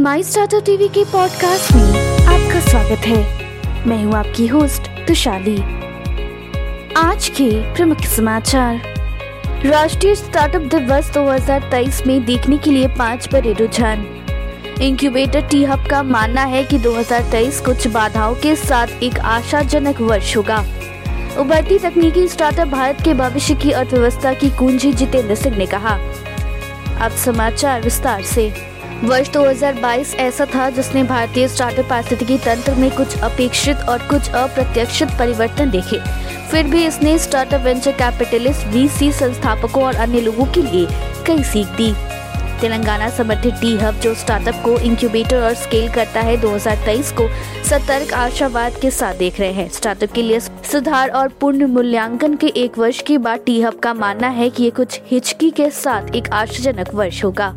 माई startup TV के podcast में आपका स्वागत है। मैं हूँ आपकी होस्ट तुशाली। आज के प्रमुख समाचार। राष्ट्रीय स्टार्टअप दिवस 2023 में देखने के लिए पाँच बड़े रुझान। इंक्यूबेटर टी हब का मानना है कि 2023 कुछ बाधाओं के साथ एक आशाजनक वर्ष होगा। उभरती तकनीकी स्टार्टअप भारत के भविष्य की अर्थव्यवस्था की कुंजी जितेंद्र सिंह ने कहा। अब समाचार विस्तार से। वर्ष 2022 ऐसा था जिसने भारतीय स्टार्टअप पारिस्थितिकी तंत्र में कुछ अपेक्षित और कुछ अप्रत्याशित परिवर्तन देखे। फिर भी इसने स्टार्टअप वेंचर कैपिटलिस्ट वीसी संस्थापकों और अन्य लोगों के लिए कई सीख दी। तेलंगाना समर्थित टी हब जो स्टार्टअप को इंक्यूबेटर और स्केल करता है 2023 को सतर्क आशावाद के साथ देख रहे हैं। स्टार्टअप के लिए सुधार और पूर्ण मूल्यांकन के एक वर्ष के बाद टी हब का मानना है कि ये कुछ हिचकी के साथ एक आशाजनक वर्ष होगा।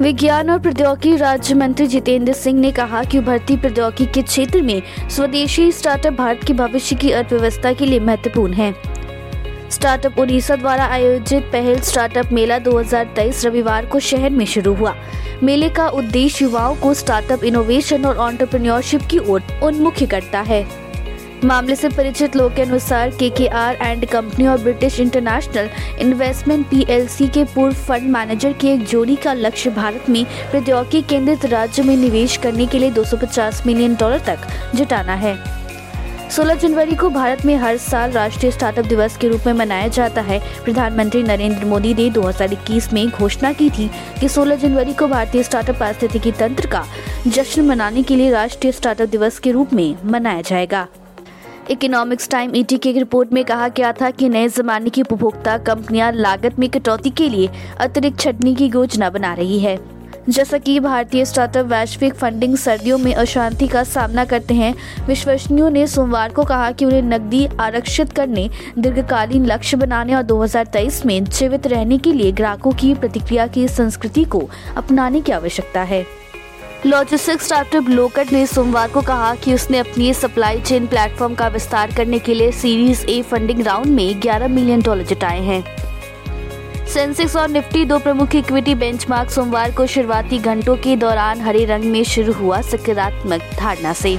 विज्ञान और प्रौद्योगिकी राज्य मंत्री जितेंद्र सिंह ने कहा कि उभरती प्रौद्योगिकी के क्षेत्र में स्वदेशी स्टार्टअप भारत की भविष्य की अर्थव्यवस्था के लिए महत्वपूर्ण है। स्टार्टअप उड़ीसा द्वारा आयोजित पहल स्टार्टअप मेला 2023 रविवार को शहर में शुरू हुआ। मेले का उद्देश्य युवाओं को स्टार्टअप इनोवेशन और ऑन्टरप्रन्योरशिप की ओर उन्मुख करता है। मामले से परिचित लोग के अनुसार K K R and company और ब्रिटिश इंटरनेशनल इन्वेस्टमेंट पीएलसी के पूर्व फंड मैनेजर की एक जोड़ी का लक्ष्य भारत में प्रौद्योगिकी केंद्रित राज्य में निवेश करने के लिए 250 मिलियन डॉलर तक जुटाना है। 16 जनवरी को भारत में हर साल राष्ट्रीय स्टार्टअप दिवस के रूप में मनाया जाता है। प्रधानमंत्री नरेंद्र मोदी ने 2021 में घोषणा की थी कि 16 जनवरी को भारतीय स्टार्टअप पारिस्थितिकी तंत्र का जश्न मनाने के लिए राष्ट्रीय स्टार्टअप दिवस के रूप में मनाया जाएगा। इकोनॉमिक्स टाइम ईटी की रिपोर्ट में कहा गया था कि नए जमाने की उपभोक्ता कंपनियाँ लागत में कटौती के लिए अतिरिक्त छटनी की योजना बना रही है। जैसा कि भारतीय स्टार्टअप वैश्विक फंडिंग सर्दियों में अशांति का सामना करते हैं, विश्वसनीयों ने सोमवार को कहा कि उन्हें नकदी आरक्षित करने, दीर्घकालीन लक्ष्य बनाने और 2023 में जीवित रहने के लिए ग्राहकों की प्रतिक्रिया की संस्कृति को अपनाने की आवश्यकता है। लॉजिस्टिक्स स्टार्टअप लोकट ने सोमवार को कहा कि उसने अपनी सप्लाई चेन प्लेटफॉर्म का विस्तार करने के लिए सीरीज़ ए फंडिंग राउंड में 11 मिलियन डॉलर जुटाए हैं। सेंसेक्स और निफ्टी दो प्रमुख इक्विटी बेंचमार्क सोमवार को शुरुआती घंटों के दौरान हरे रंग में शुरू हुआ सकारात्मक धारणा से।